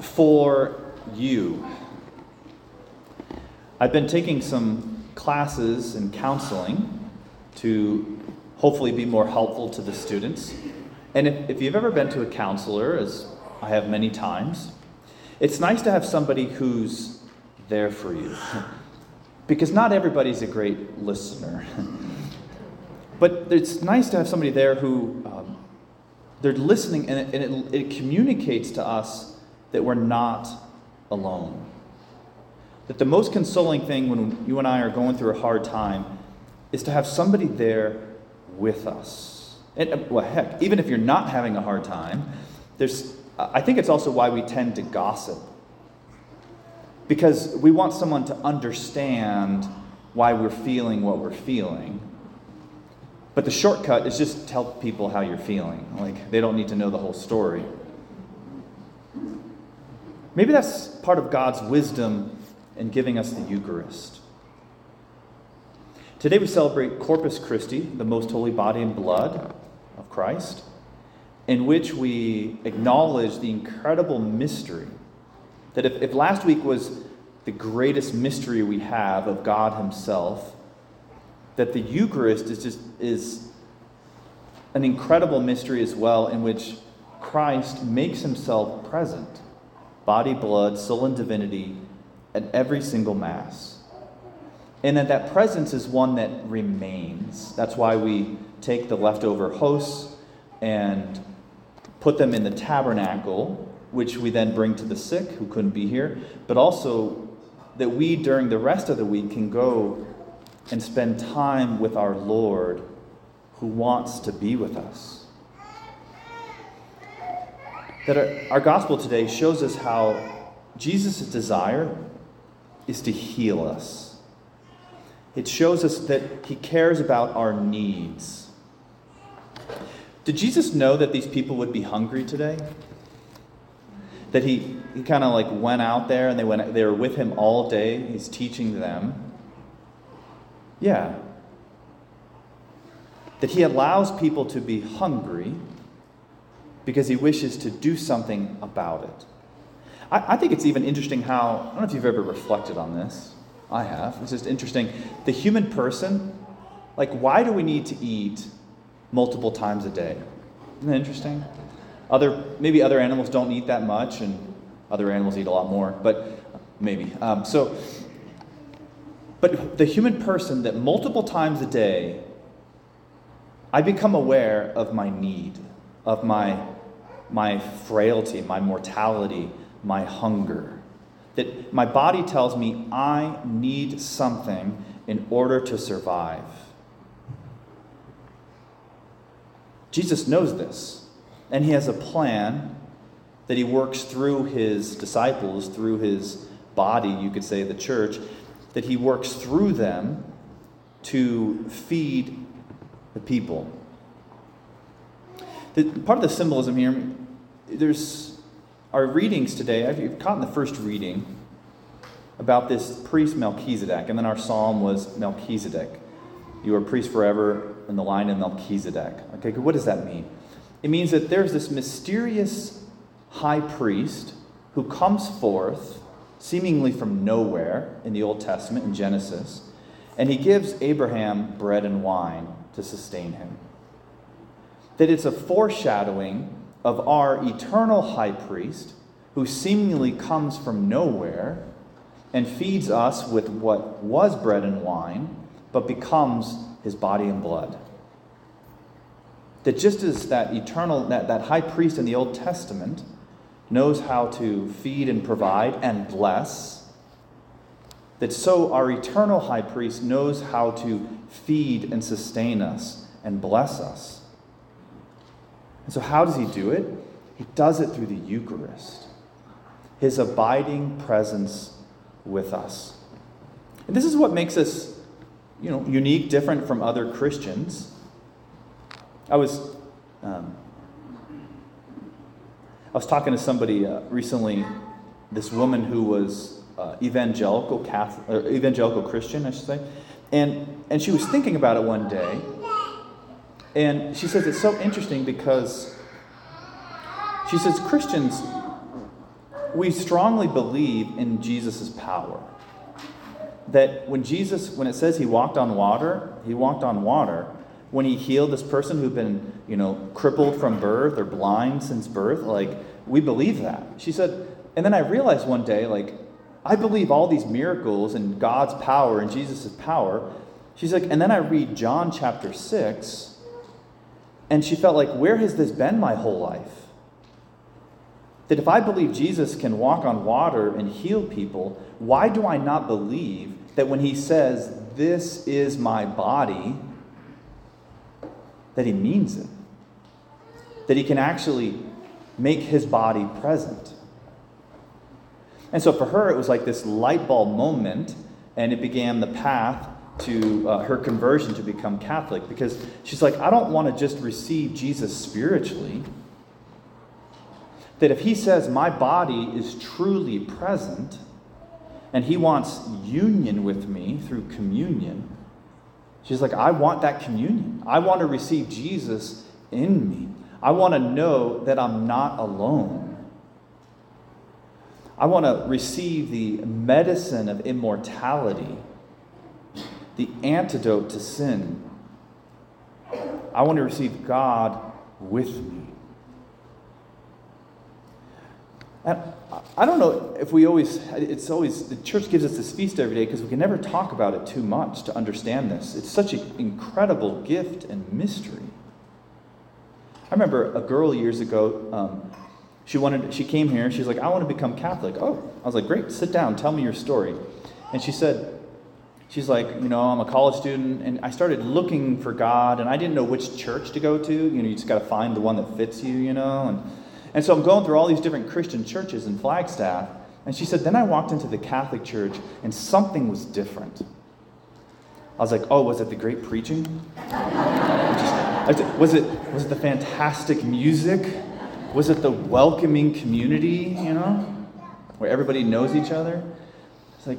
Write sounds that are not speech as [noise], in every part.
for you. I've been taking some classes in counseling to hopefully be more helpful to the students. And if, if you've ever been to a counselor, as I have many times, it's nice to have somebody who's there for you. [laughs] because not everybody's a great listener. [laughs] but it's nice to have somebody there who um, they're listening and, it, and it, it communicates to us that we're not alone. That the most consoling thing when you and I are going through a hard time is to have somebody there with us. And, uh, well, heck, even if you're not having a hard time, there's, I think it's also why we tend to gossip. Because we want someone to understand why we're feeling what we're feeling. But the shortcut is just tell people how you're feeling. Like, they don't need to know the whole story. Maybe that's part of God's wisdom in giving us the Eucharist. Today we celebrate Corpus Christi, the most holy body and blood of Christ, in which we acknowledge the incredible mystery that if, if last week was the greatest mystery we have of God Himself, that the Eucharist is just is an incredible mystery as well in which Christ makes himself present, body, blood, soul, and divinity, at every single Mass. And that that presence is one that remains. That's why we take the leftover hosts and put them in the tabernacle, which we then bring to the sick who couldn't be here, but also that we, during the rest of the week, can go and spend time with our Lord who wants to be with us. That our, our gospel today shows us how Jesus' desire is to heal us. It shows us that he cares about our needs. Did Jesus know that these people would be hungry today? That he, he kind of like went out there and they went they were with him all day. He's teaching them. Yeah. That he allows people to be hungry because he wishes to do something about it. I, I think it's even interesting how, I don't know if you've ever reflected on this. I have. It's just interesting. The human person, like, why do we need to eat multiple times a day? Isn't that interesting? Other, maybe other animals don't eat that much, and other animals eat a lot more, but maybe. Um, so, but the human person that multiple times a day, I become aware of my need, of my, my frailty, my mortality, my hunger. That my body tells me I need something in order to survive. Jesus knows this, and he has a plan that he works through his disciples, through his body, you could say, the church, that he works through them to feed the people. The, part of the symbolism here, there's our readings today. I've caught in the first reading about this priest Melchizedek, and then our psalm was Melchizedek. You are priest forever in the line of Melchizedek. Okay, what does that mean? It means that there's this mysterious high priest who comes forth seemingly from nowhere in the Old Testament, in Genesis, and he gives Abraham bread and wine to sustain him. That it's a foreshadowing of our eternal high priest who seemingly comes from nowhere and feeds us with what was bread and wine, but becomes his body and blood. That just as that eternal, that, that high priest in the Old Testament, knows how to feed and provide and bless, that so our eternal high priest knows how to feed and sustain us and bless us. And so, how does he do it? He does it through the Eucharist, his abiding presence with us. And this is what makes us, you know, unique, different from other Christians. I was um, I was talking to somebody uh, recently, this woman who was uh, evangelical Catholic, or evangelical Christian, I should say, and and she was thinking about it one day, and she says it's so interesting because she says Christians we strongly believe in Jesus' power. That when Jesus, when it says he walked on water, he walked on water. When he healed this person who'd been, you know, crippled from birth or blind since birth, like, we believe that. She said, and then I realized one day, like, I believe all these miracles and God's power and Jesus' power. She's like, and then I read John chapter 6, and she felt like, where has this been my whole life? That if I believe Jesus can walk on water and heal people, why do I not believe that when he says, This is my body, that he means it? That he can actually make his body present. And so for her, it was like this light bulb moment, and it began the path to uh, her conversion to become Catholic because she's like, I don't want to just receive Jesus spiritually that if he says, My body is truly present, and he wants union with me through communion, she's like, I want that communion. I want to receive Jesus in me. I want to know that I'm not alone. I want to receive the medicine of immortality, the antidote to sin. I want to receive God with me. And I don't know if we always, it's always, the church gives us this feast every day because we can never talk about it too much to understand this. It's such an incredible gift and mystery. I remember a girl years ago, um, she wanted, she came here, she's like, I want to become Catholic. Oh, I was like, great, sit down, tell me your story. And she said, she's like, you know, I'm a college student, and I started looking for God, and I didn't know which church to go to. You know, you just got to find the one that fits you, you know, and and so I'm going through all these different Christian churches in Flagstaff. And she said, Then I walked into the Catholic church and something was different. I was like, Oh, was it the great preaching? was, it, was it the fantastic music? Was it the welcoming community, you know, where everybody knows each other? It's like,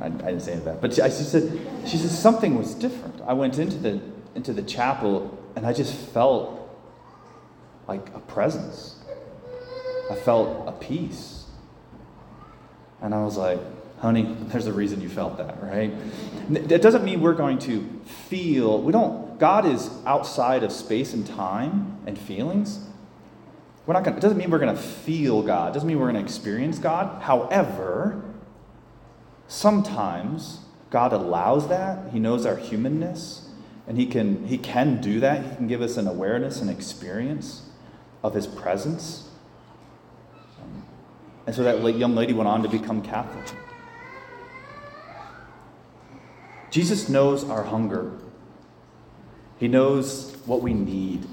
I, I didn't say that, but she, she said, she said something was different. I went into the into the chapel and I just felt like a presence. I felt a peace. And I was like, honey, there's a reason you felt that, right? That doesn't mean we're going to feel, we don't, God is outside of space and time and feelings. We're not gonna, it doesn't mean we're going to feel God. It doesn't mean we're going to experience God. However, sometimes God allows that. He knows our humanness, and He can, he can do that. He can give us an awareness and experience of His presence. And so that young lady went on to become Catholic. Jesus knows our hunger. He knows what we need.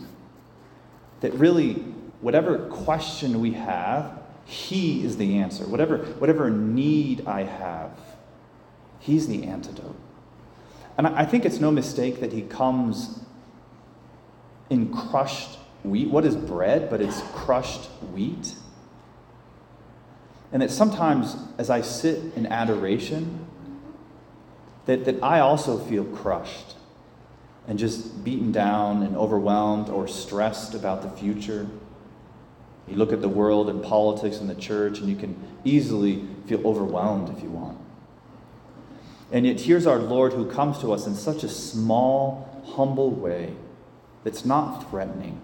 That really, whatever question we have, He is the answer. Whatever, whatever need I have, He's the antidote. And I think it's no mistake that He comes in crushed wheat. What is bread? But it's crushed wheat. And that sometimes as I sit in adoration, that, that I also feel crushed and just beaten down and overwhelmed or stressed about the future. You look at the world and politics and the church, and you can easily feel overwhelmed if you want. And yet, here's our Lord who comes to us in such a small, humble way that's not threatening,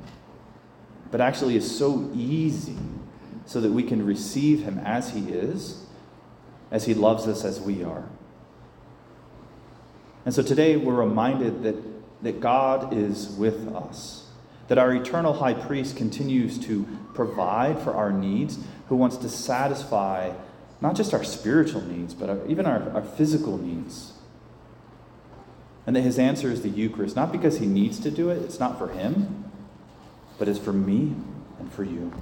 but actually is so easy so that we can receive him as he is, as he loves us as we are. And so today we're reminded that, that God is with us, that our eternal high priest continues to provide for our needs, who wants to satisfy not just our spiritual needs, but even our, our physical needs. And that his answer is the Eucharist, not because he needs to do it, it's not for him, but it's for me and for you.